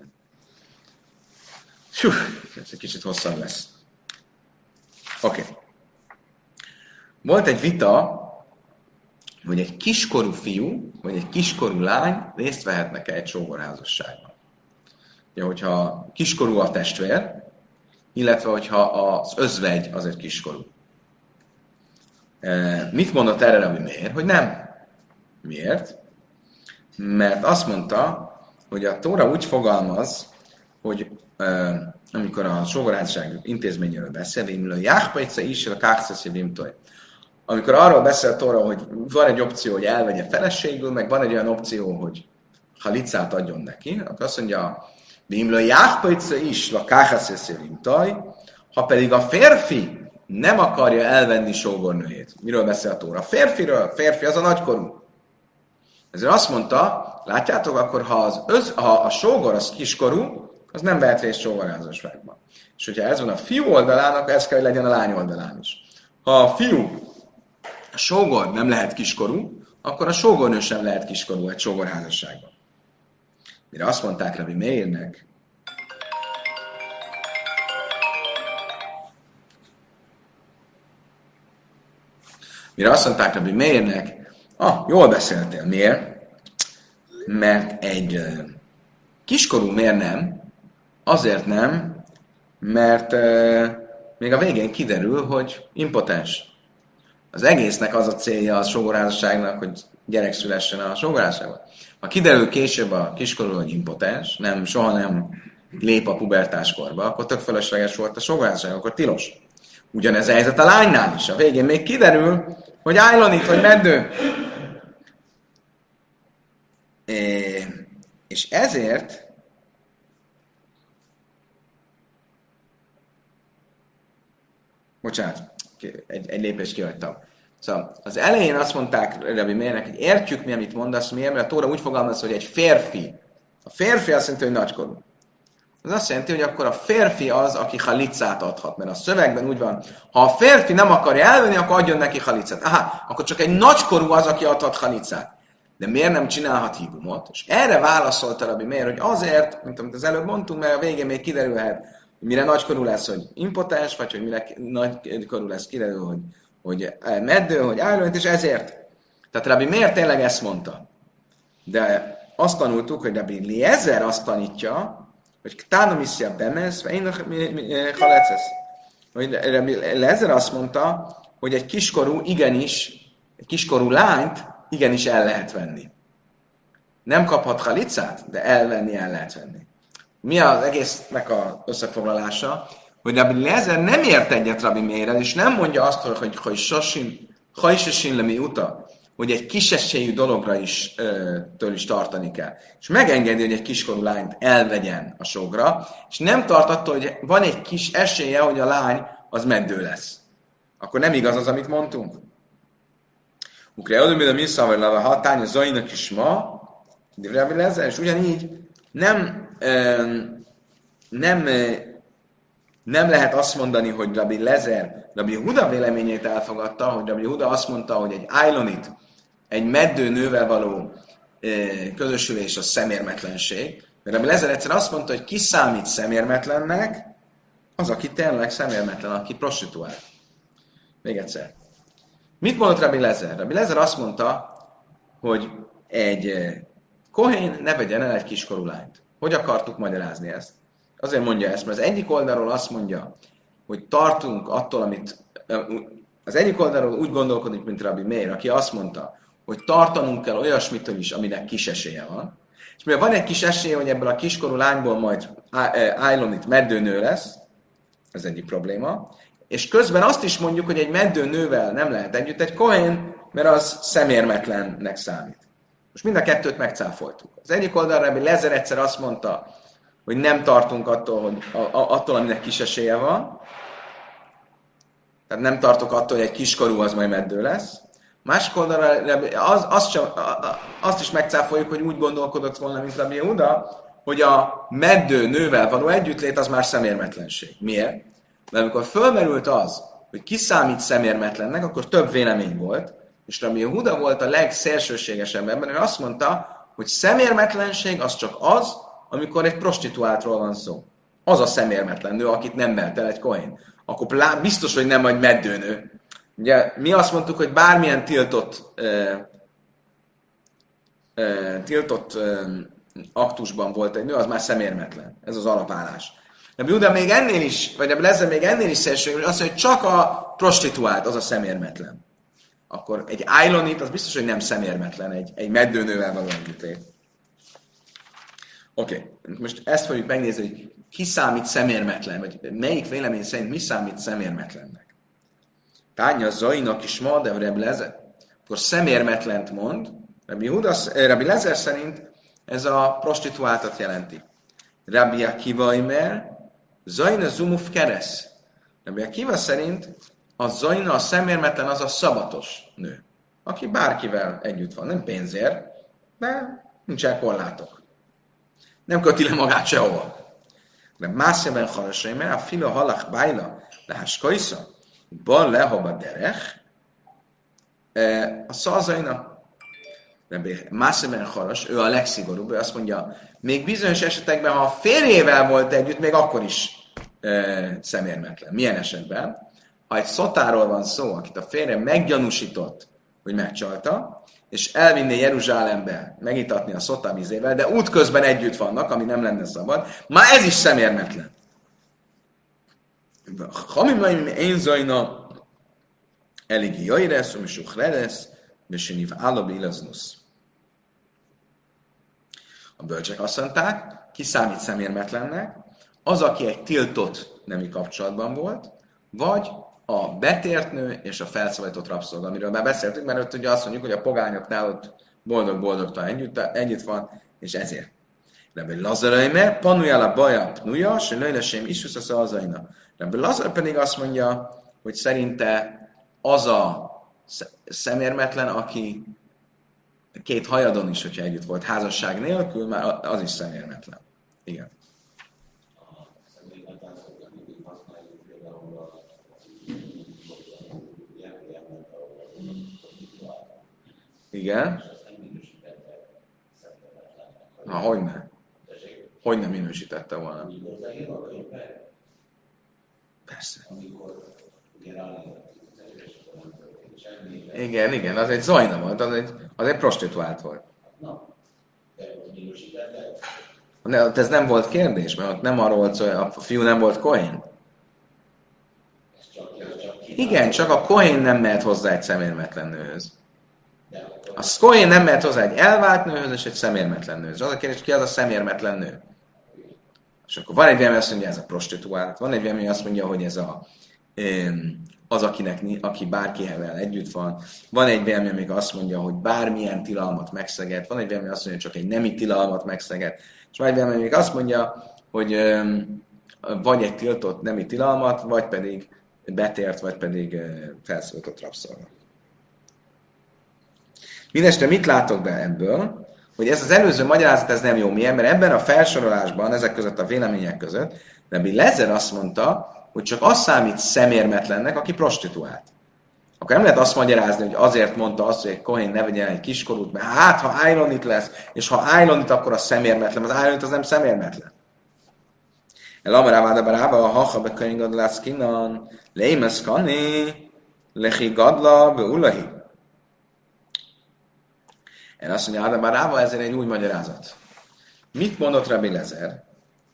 Hú, ez egy kicsit hosszabb lesz. Oké. Okay. Volt egy vita, hogy egy kiskorú fiú, vagy egy kiskorú lány részt vehetnek-e egy sógorházasságban. Ugye, hogyha kiskorú a testvér, illetve hogyha az özvegy az egy kiskorú. E, mit mondott erre ami miért? Hogy nem. Miért? Mert azt mondta, hogy a Tóra úgy fogalmaz, hogy e, amikor a sógorházasság intézményéről beszél, hogy a Jáhpajca is a Kákszeszi Vimtoj amikor arról beszélt Tóra, hogy van egy opció, hogy elvegye feleségül, meg van egy olyan opció, hogy ha licát adjon neki, akkor azt mondja, Bimla jáhpajca is, la káhaszeszélim taj, ha pedig a férfi nem akarja elvenni sógornőjét. Miről beszél a Tóra? A férfiről, férfi az a nagykorú. Ezért azt mondta, látjátok, akkor ha, az öz, ha a sógor az kiskorú, az nem vehet részt sógorházasságban. És hogyha ez van a fiú oldalán, akkor ez kell, hogy legyen a lány oldalán is. Ha a fiú a sógor nem lehet kiskorú, akkor a sógornő sem lehet kiskorú egy sógorházasságban. Mire azt mondták Rabbi Meirnek, Mire azt mondták Rabbi Meirnek, ah, jól beszéltél, miért? Mert egy kiskorú miért nem? Azért nem, mert még a végén kiderül, hogy impotens. Az egésznek az a célja a sógorházasságnak, hogy gyerek szülessen a sógorházasságban. Ha kiderül később a kiskorú, hogy impotens, nem, soha nem lép a pubertáskorba, akkor tök felesleges volt a sógorházasság, akkor tilos. Ugyanez a helyzet a lánynál is. A végén még kiderül, hogy állonít, hogy meddő. É, és ezért bocsánat, egy, egy lépést kihagytam. Szóval az elején azt mondták Rabbi Mérnek, hogy értjük mi, amit mondasz, miért, mert a Tóra úgy fogalmaz, hogy egy férfi. A férfi azt jelenti, hogy nagykorú. Ez azt jelenti, hogy akkor a férfi az, aki halicát adhat, mert a szövegben úgy van, ha a férfi nem akarja elvenni, akkor adjon neki halicát. Aha, akkor csak egy nagykorú az, aki adhat halicát. De miért nem csinálhat hívumot? És erre válaszolta Rabbi Meir, hogy azért, mint amit az előbb mondtunk, mert a végén még kiderülhet, hogy mire nagykorú lesz, hogy impotens, vagy hogy mire nagykorú lesz, kiderül, hogy, hogy meddő, hogy állóint, és ezért. Tehát Rabbi Meir tényleg ezt mondta. De azt tanultuk, hogy Rabbi Liezer azt tanítja, hogy bemez, vagy én halecesz. Hogy Lezer azt mondta, hogy egy kiskorú igenis, egy kiskorú lányt igenis el lehet venni. Nem kaphat halicát, de elvenni el lehet venni. Mi az egésznek a összefoglalása? Hogy Rabbi Lezer nem ért egyet Rabbi Meirel, és nem mondja azt, hogy hogy sosin, hajsesin lemi uta, hogy egy kisesélyű dologra is, ö, től is tartani kell. És megengedi, hogy egy kiskorú lányt elvegyen a sogra, és nem tart attól, hogy van egy kis esélye, hogy a lány az meddő lesz. Akkor nem igaz az, amit mondtunk. Ukre mint a visszavar lava hatány, a zajnak is ma, de és ugyanígy nem, ö, nem, ö, nem lehet azt mondani, hogy Rabbi Lezer, Rabbi Huda véleményét elfogadta, hogy Rabbi Huda azt mondta, hogy egy Ailonit, egy meddő nővel való közösülés a szemérmetlenség. Mert Rabbi Lezer egyszer azt mondta, hogy ki számít szemérmetlennek, az, aki tényleg szemérmetlen, aki prostituált. Még egyszer. Mit mondott Rabbi Lezer? Rabbi Lezer azt mondta, hogy egy kohén ne vegyen el egy kiskorú lányt. Hogy akartuk magyarázni ezt? Azért mondja ezt, mert az egyik oldalról azt mondja, hogy tartunk attól, amit az egyik oldalról úgy gondolkodik, mint Rabbi Meir, aki azt mondta, hogy tartanunk kell olyasmitől is, aminek kis esélye van. És mivel van egy kis esélye, hogy ebből a kiskorú lányból majd Ájlonit meddőnő lesz, ez egyik probléma, és közben azt is mondjuk, hogy egy meddőnővel nem lehet együtt egy Cohen, mert az szemérmetlennek számít. Most mind a kettőt megcáfoltuk. Az egyik oldalra Rabbi Lezer egyszer azt mondta, hogy nem tartunk attól, hogy, a, a, attól, aminek kis esélye van. Tehát nem tartok attól, hogy egy kiskorú az majd meddő lesz. Másik oldalra az, az sem, azt is megcáfoljuk, hogy úgy gondolkodott volna, mint Rabbi Uda, hogy a meddő nővel való együttlét az már szemérmetlenség. Miért? Mert amikor fölmerült az, hogy ki számít szemérmetlennek, akkor több vélemény volt, és Rabbi Huda volt a legszélsőségesebb ebben, ő azt mondta, hogy szemérmetlenség az csak az, amikor egy prostituáltról van szó. Az a szemérmetlen nő, akit nem ment el egy koin. Akkor biztos, hogy nem majd meddőnő. Ugye mi azt mondtuk, hogy bármilyen tiltott, uh, uh, tiltott uh, aktusban volt egy nő, az már szemérmetlen. Ez az alapállás. De Buda még ennél is, vagy lesz még ennél is szélső, hogy azt mondja, hogy csak a prostituált az a szemérmetlen. Akkor egy Ailonit, az biztos, hogy nem szemérmetlen, egy, egy meddőnővel való együttlét. Oké, okay. most ezt fogjuk megnézni, hogy ki számít szemérmetlen, vagy melyik vélemény szerint mi számít szemérmetlennek. Tánya Zainak is ma, de Rebbi Lezer. Akkor szemérmetlent mond, Rabbi, Hudas, eh, Rabbi Lezer szerint ez a prostituáltat jelenti. Rabbi Akiva Imer, Zaina Zumuf Keres. Rabbi Akiva szerint a Zaina, a szemérmetlen, az a szabatos nő, aki bárkivel együtt van, nem pénzért, de nincsen korlátok. Nem köti le magát sehova. De más szeben halasai, mert a fila halach bájla, lehás kajsza, Ban lehaba derech, e, a szalzaina, Mászeben Haras, ő a legszigorúbb, ő azt mondja, még bizonyos esetekben, ha a férjével volt együtt, még akkor is e, szemérmetlen. Milyen esetben? Ha egy szotáról van szó, akit a férje meggyanúsított, hogy megcsalta, és elvinné Jeruzsálembe megitatni a szotá vizével, de útközben együtt vannak, ami nem lenne szabad, már ez is szemérmetlen. Hamimaim én zajna eligi jairesz, és uchredes, és ilaznusz. A bölcsek azt mondták, ki számít szemérmetlennek, az, aki egy tiltott nemi kapcsolatban volt, vagy a betért nő és a felszabadított rabszolga, amiről már beszéltünk, mert ott ugye azt mondjuk, hogy a pogányoknál ott boldog-boldogtan együtt, együtt van, és ezért. Rabbi Lazaraime, panuja a baja pnuja, se lőlesém is az azaina. Rabbi Lazar pedig azt mondja, hogy szerinte az a szemérmetlen, aki két hajadon is, hogyha együtt volt házasság nélkül, már az is szemérmetlen. Igen. Igen. Na, hogy ne? Hogy nem minősítette volna? Persze. Igen, igen, az egy zajna volt, az egy, az egy prostituált volt. Ne, ez nem volt kérdés, mert ott nem arról volt szó, a fiú nem volt Cohen. Igen, csak a Cohen nem mehet hozzá egy szemérmetlen nőhöz. A Cohen nem mehet hozzá egy elvált nőhöz és egy szemérmetlen nőhöz. Az a kérdés, ki az a szemérmetlen nő? És akkor van egy vélemény, azt mondja, ez a prostituált, van egy vélemény, azt mondja, hogy ez a, az, akinek, aki bárkivel együtt van. Van egy vélemény, még azt mondja, hogy bármilyen tilalmat megszeget. Van egy vélemény, azt mondja, hogy csak egy nemi tilalmat megszeget. És van egy vélemény, még azt mondja, hogy vagy egy tiltott nemi tilalmat, vagy pedig betért, vagy pedig felszólított rabszolga. Mindeste mit látok be ebből? Hogy ez az előző magyarázat ez nem jó. Milyen? Mert ebben a felsorolásban, ezek között a vélemények között, Rabbi Lezer azt mondta, hogy csak az számít szemérmetlennek, aki prostituált. Akkor nem lehet azt magyarázni, hogy azért mondta azt, hogy egy kohén ne vegyen egy kiskorút, mert hát, ha Ájlonit lesz, és ha Ájlonit, akkor az szemérmetlen. Az Ájlonit az nem szemérmetlen. El amaráváda barába, a haha be könyv gadlász kinan, lémes kani, lehi gadla, be El azt mondja, Áda Barába, ezért egy új magyarázat. Mit mondott Rabbi Lezer?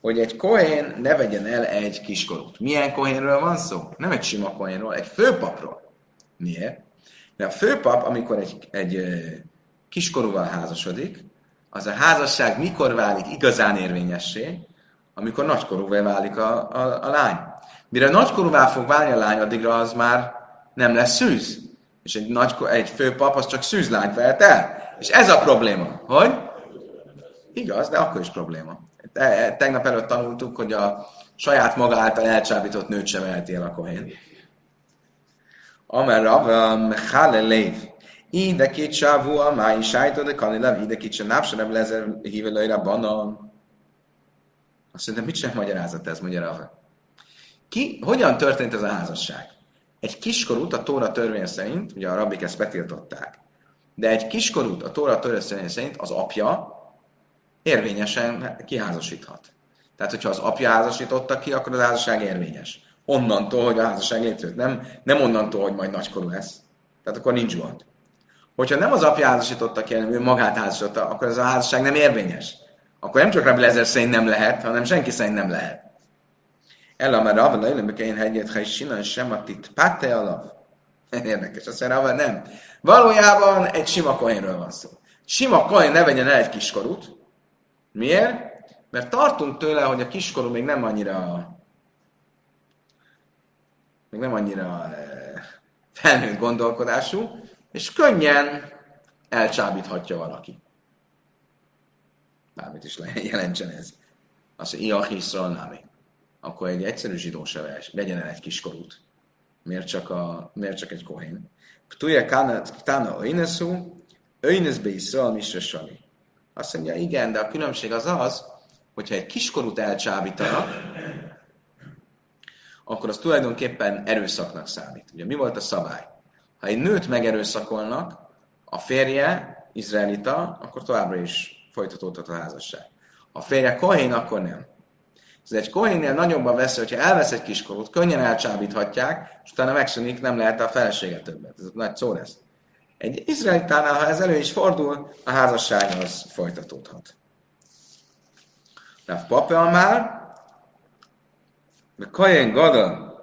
hogy egy kohén ne vegyen el egy kiskorút. Milyen kohénről van szó? Nem egy sima kohénról, egy főpapról. Miért? Mert a főpap, amikor egy, egy kiskorúval házasodik, az a házasság mikor válik igazán érvényessé? Amikor nagykorúvá válik a, a, a lány. Mire nagykorúvá fog válni a lány, addigra az már nem lesz szűz. És egy, nagy, egy főpap az csak szűzlányt vehet el. És ez a probléma. Hogy? Igaz, de akkor is probléma tegnap előtt tanultuk, hogy a saját maga által elcsábított nőt sem elti el a kohén. Amer Rav. Ide két a máj sájtó, de kanilav, ide két sem napsarab lezer hívelőire banan. Azt mondja, mit sem magyarázat ez, mondja Rav. Ki, hogyan történt ez a házasság? Egy kiskorút a Tóra törvény szerint, ugye a rabbik ezt betiltották, de egy kiskorút a Tóra törvény szerint az apja érvényesen kiházasíthat. Tehát, hogyha az apja házasította ki, akkor az házasság érvényes. Onnantól, hogy a házasság létrejött. Nem, nem onnantól, hogy majd nagykorú lesz. Tehát akkor nincs gond. Hogyha nem az apja házasította ki, hanem ő magát házasította, akkor ez a házasság nem érvényes. Akkor nem csak Rabbi szerint nem lehet, hanem senki szerint nem lehet. Ella már Rabbi Lezer, én hegyet, ha is sem a tit páte. *laughs* Érdekes, azt mondja, nem. Valójában egy sima kohénről van szó. Sima kohén ne vegyen el egy kiskorút, Miért? Mert tartunk tőle, hogy a kiskorú még nem annyira még nem annyira eh, felnőtt gondolkodású, és könnyen elcsábíthatja valaki. Bármit is jelentsen ez. Azt mondja, Iachiszral nami. Akkor egy egyszerű zsidó se legyen el egy kiskorút. Miért csak, a, miért csak egy kohén? Ptuja kána oineszú, öineszbe is szól, misre sali. Azt mondja, igen, de a különbség az az, hogyha egy kiskorút elcsábítanak, akkor az tulajdonképpen erőszaknak számít. Ugye mi volt a szabály? Ha egy nőt megerőszakolnak, a férje izraelita, akkor továbbra is folytatódhat a házasság. Ha a férje kohén, akkor nem. Ez egy kohénnél nagyobb a veszély, hogyha elvesz egy kiskorút, könnyen elcsábíthatják, és utána megszűnik, nem lehet a felesége többet. Ez nagy szó lesz. Egy izraelitánál, ha ez elő is fordul, a házasság az folytatódhat. Rav Papa már, de Kajen Gada,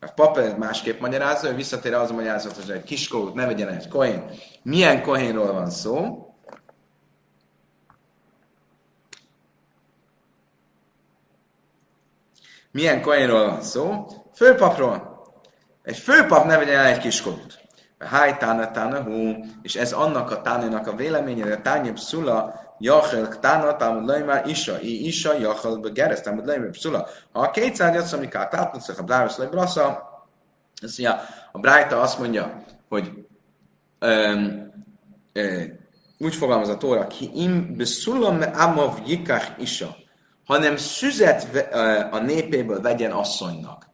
a Papa másképp magyarázza, ő visszatér az a magyarázat, hogy egy kiskorút ne vegyen egy kohén. Milyen kohénról van szó? Milyen kohénról van szó? Főpapról. Egy főpap ne vegyen el egy kiskorút. Háj tána tána hú, és ez annak a tánénak a véleménye, a tányébb szula Jachel tána támad lejmár isa, i isa jachel begeres támad lejmár szula. Ha a kétszer jössz, amiket átmutatsz a bláros lebrasza, Azt mondja, a Brájta azt mondja, hogy öm, ö, úgy fogalmaz a Tóra, ki im beszulam amav jikach isa, hanem szüzet a népéből vegyen asszonynak.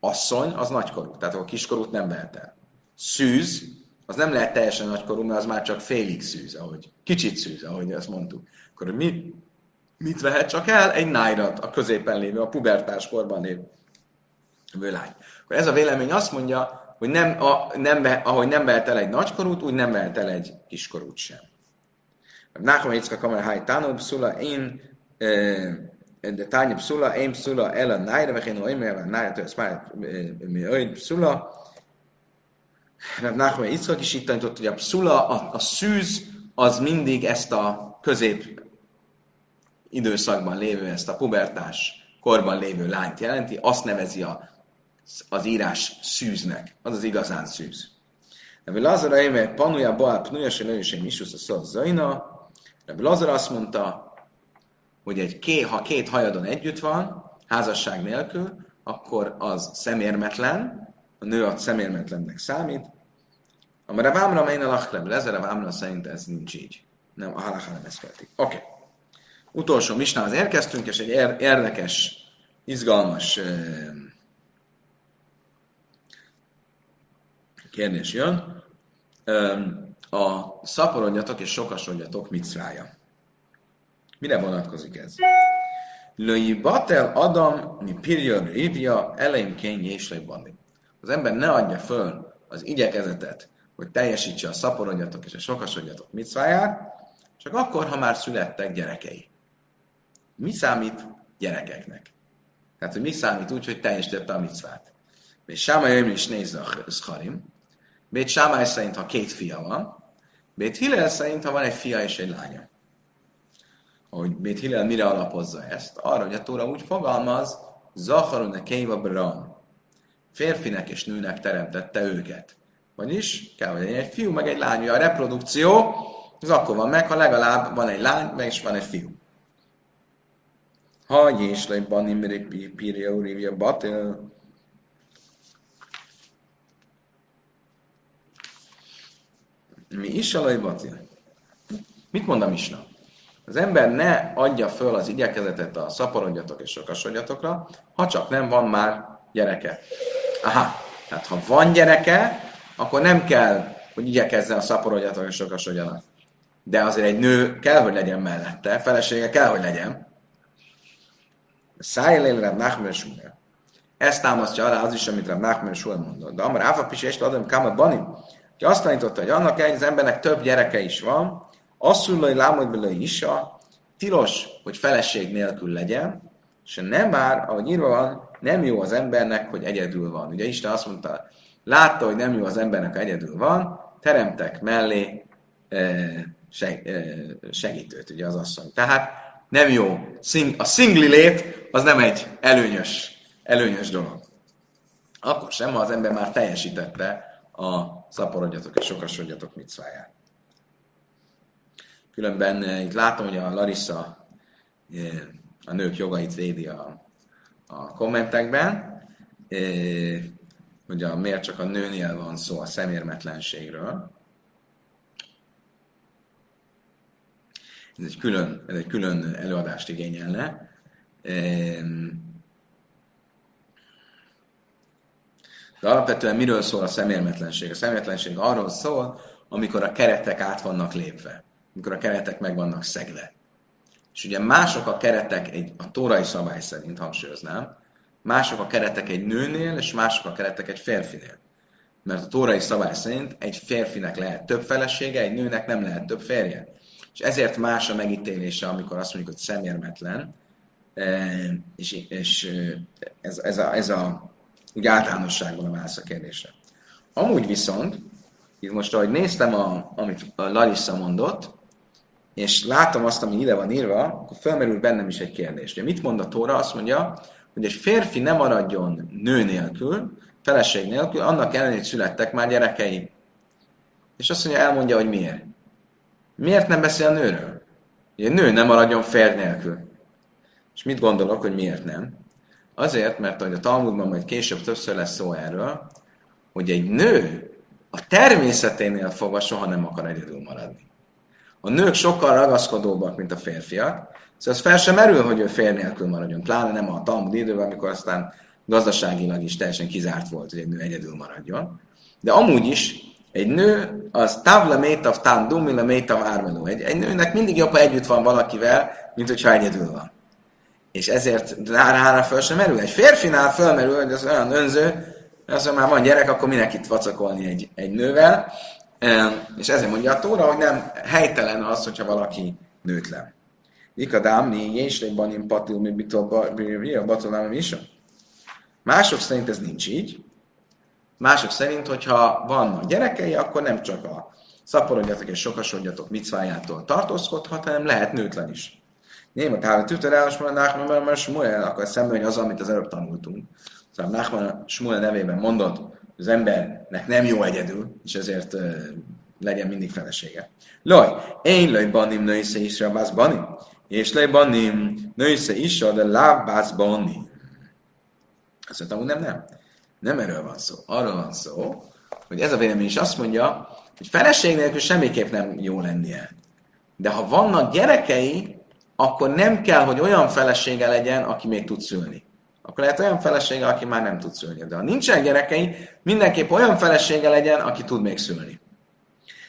Asszony az nagykorú, tehát a kiskorút nem vehet el. Szűz, az nem lehet teljesen nagykorú, mert az már csak félig szűz, ahogy, kicsit szűz, ahogy ezt mondtuk. Akkor mi, mit vehet csak el? Egy nájrat, a középen lévő, a pubertás korban lévő lány. Akkor ez a vélemény azt mondja, hogy nem, a, nem, ahogy nem vehet el egy nagykorút, úgy nem vehet el egy kiskorút sem. Nachman Yitzka Kamer Hai Tánó Pszula, én de Tánya Pszula, én Pszula el a nájra, vagy én olyan, mert nájra, tőle már mi olyan Pszula. Nachman Yitzka is itt tanított, hogy a Pszula, a, a szűz, az mindig ezt a közép időszakban lévő, ezt a pubertás korban lévő lányt jelenti, azt nevezi a, az írás szűznek. Az az igazán szűz. Rabbi Lazar Eime panuja baal pnuja se lőjésem isusz a szó zaina. Rabbi Lazar azt mondta, hogy egy ké, ha két hajadon együtt van, házasság nélkül, akkor az szemérmetlen, a nő a szemérmetlennek számít. A Ravámra megy a lachlem, ez a Ravámra szerint ez nincs így. Nem, a halakha nem ezt Oké. Okay. Utolsó misnához érkeztünk, és egy érdekes, izgalmas kérdés jön. A szaporodjatok és sokasodjatok micrája. Mire vonatkozik ez? Löi batel adam mi pirja rívja eleim kényi és Az ember ne adja föl az igyekezetet, hogy teljesítse a szaporodjatok és a sokasodjatok micváját, csak akkor, ha már születtek gyerekei. Mi számít gyerekeknek? Tehát, hogy mi számít úgy, hogy teljesítette a micvát. És Sáma is nézze a Scharim, Bét Sámály szerint, ha két fia van, Bét Hillel szerint, ha van egy fia és egy lánya. Ahogy Bét Hillel mire alapozza ezt? Arra, hogy a Tóra úgy fogalmaz, Zacharon a Keiva Bran. Férfinek és nőnek teremtette őket. Vagyis kell, hogy egy fiú, meg egy lány. A reprodukció az akkor van meg, ha legalább van egy lány, meg is van egy fiú. Ha és le banim pirja urivja batil, Mi is a Mit mond a Misna? Az ember ne adja föl az igyekezetet a szaporodjatok és sokasodjatokra, ha csak nem van már gyereke. Aha, tehát ha van gyereke, akkor nem kell, hogy igyekezzen a szaporodjatok és sokasodjanak. De azért egy nő kell, hogy legyen mellette, felesége kell, hogy legyen. Szájélél Rab Nachmer Ezt támasztja alá az is, amit Rab Nachmer mondott. De amar áfa pisi és adom kama banim, hogy azt tanította, hogy annak egy az embernek több gyereke is van, asszulai lámod bele is a tilos, hogy feleség nélkül legyen, és nem már, ahogy írva van, nem jó az embernek, hogy egyedül van. Ugye Isten azt mondta, látta, hogy nem jó az embernek, hogy egyedül van, teremtek mellé segítőt, ugye az asszony. Tehát nem jó. A szingli lét az nem egy előnyös, előnyös dolog. Akkor sem, ha az ember már teljesítette a szaporodjatok és sokasodjatok micváját. Különben eh, itt látom, hogy a Larissa eh, a nők jogait védi a, a kommentekben, eh, hogy a, miért csak a nőnél van szó a szemérmetlenségről. Ez egy külön, ez egy külön előadást igényelne. De alapvetően miről szól a szemérmetlenség? A szemérmetlenség arról szól, amikor a keretek át vannak lépve, amikor a keretek meg vannak szegve. És ugye mások a keretek egy, a tórai szabály szerint hangsúlyoznám, mások a keretek egy nőnél, és mások a keretek egy férfinél. Mert a tórai szabály szerint egy férfinek lehet több felesége, egy nőnek nem lehet több férje. És ezért más a megítélése, amikor azt mondjuk, hogy szemérmetlen, eh, és, és eh, ez, ez, a, ez a úgy általánosságban a válasz a kérdésre. Amúgy viszont, itt most ahogy néztem, a, amit a Larissa mondott, és látom azt, ami ide van írva, akkor felmerül bennem is egy kérdés. Ugye mit mond a Tóra? Azt mondja, hogy egy férfi nem maradjon nő nélkül, feleség nélkül, annak ellenére születtek már gyerekei. És azt mondja, elmondja, hogy miért. Miért nem beszél a nőről? Ugye nő nem maradjon férj nélkül. És mit gondolok, hogy miért nem? Azért, mert hogy a Talmudban majd később többször lesz szó erről, hogy egy nő a természeténél fogva soha nem akar egyedül maradni. A nők sokkal ragaszkodóbbak, mint a férfiak, szóval az fel sem merül, hogy ő férj nélkül maradjon, pláne nem a Talmud időben, amikor aztán gazdaságilag is teljesen kizárt volt, hogy egy nő egyedül maradjon. De amúgy is egy nő az távla métav tám dumila métav ármeló. Egy, egy nőnek mindig jobb, ha együtt van valakivel, mint hogyha egyedül van. És ezért rá föl sem merül. Egy férfinál fölmerül, hogy az olyan önző, azt már van gyerek, akkor minek itt vacakolni egy, egy nővel. És ezért mondja a Tóra, hogy nem helytelen az, hogyha valaki nőtlen. Ikadám, né, és egy banim patil, mi batolám, is. Mások szerint ez nincs így. Mások szerint, hogyha vannak gyerekei, akkor nem csak a szaporodjatok és sokasodjatok micvájától tartózkodhat, hanem lehet nőtlen is. Német áll a tüterelás, mert Smuel akar szemben, az, amit az előbb tanultunk. Szóval Nachman Smuel nevében mondott, hogy az embernek nem jó egyedül, és ezért uh, legyen mindig felesége. Loj, én loj banim nősze is a banim, és loj banim nősze is de lábász banim. Azt mondtam, nem, nem. Nem erről van szó. Arról van szó, hogy ez a vélemény is azt mondja, hogy feleség nélkül semmiképp nem jó lennie. De ha vannak gyerekei, akkor nem kell, hogy olyan felesége legyen, aki még tud szülni. Akkor lehet olyan felesége, aki már nem tud szülni. De ha nincsen gyerekei, mindenképp olyan felesége legyen, aki tud még szülni.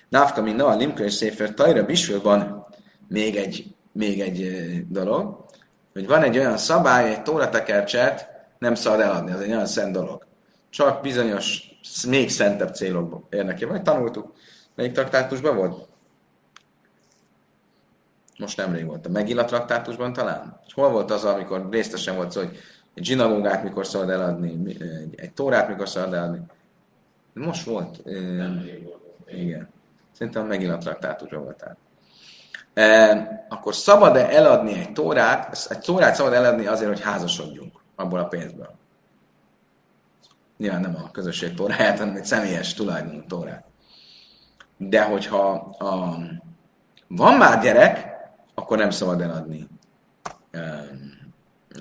Návka min a limka és széfer tajra bisvőban még egy, még egy dolog, hogy van egy olyan szabály, egy tóratekercset nem szabad eladni, az egy olyan szent dolog. Csak bizonyos, még szentebb célok érdekében. Vagy tanultuk. Melyik traktátusban volt? most nemrég volt, a Megilla traktátusban talán? Hol volt az, amikor résztesen volt szó, hogy egy zsinagógát mikor szabad eladni, egy, egy tórát mikor szabad eladni? Most volt. igen. Szerintem a Megilla traktátusban voltál. E, akkor szabad-e eladni egy tórát? Egy tórát szabad eladni azért, hogy házasodjunk abból a pénzből. Nyilván nem a közösség tóráját, hanem egy személyes tulajdonú tórát. De hogyha a, van már gyerek, akkor nem szabad eladni um,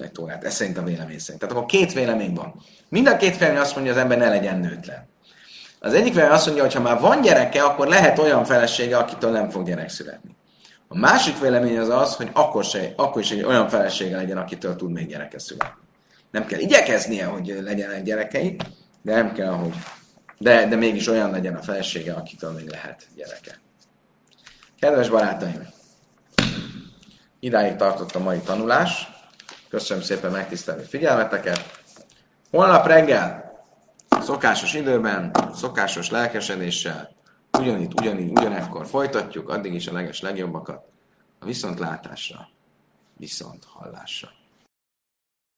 tórát. Ez szerint a vélemény szerint. Tehát akkor két vélemény van. Mind a két vélemény azt mondja, hogy az ember ne legyen nőtlen. Az egyik vélemény azt mondja, hogy ha már van gyereke, akkor lehet olyan felesége, akitől nem fog gyerek születni. A másik vélemény az az, hogy akkor, se, akkor is egy olyan felesége legyen, akitől tud még gyereke születni. Nem kell igyekeznie, hogy legyenek gyerekei, de nem kell, hogy de, de mégis olyan legyen a felesége, akitől még lehet gyereke. Kedves barátaim! Idáig tartott a mai tanulás. Köszönöm szépen megtisztelő figyelmeteket. Holnap reggel, szokásos időben, szokásos lelkesedéssel, ugyanitt, ugyanígy, ugyanekkor folytatjuk, addig is a leges legjobbakat a viszontlátásra, viszont hallásra.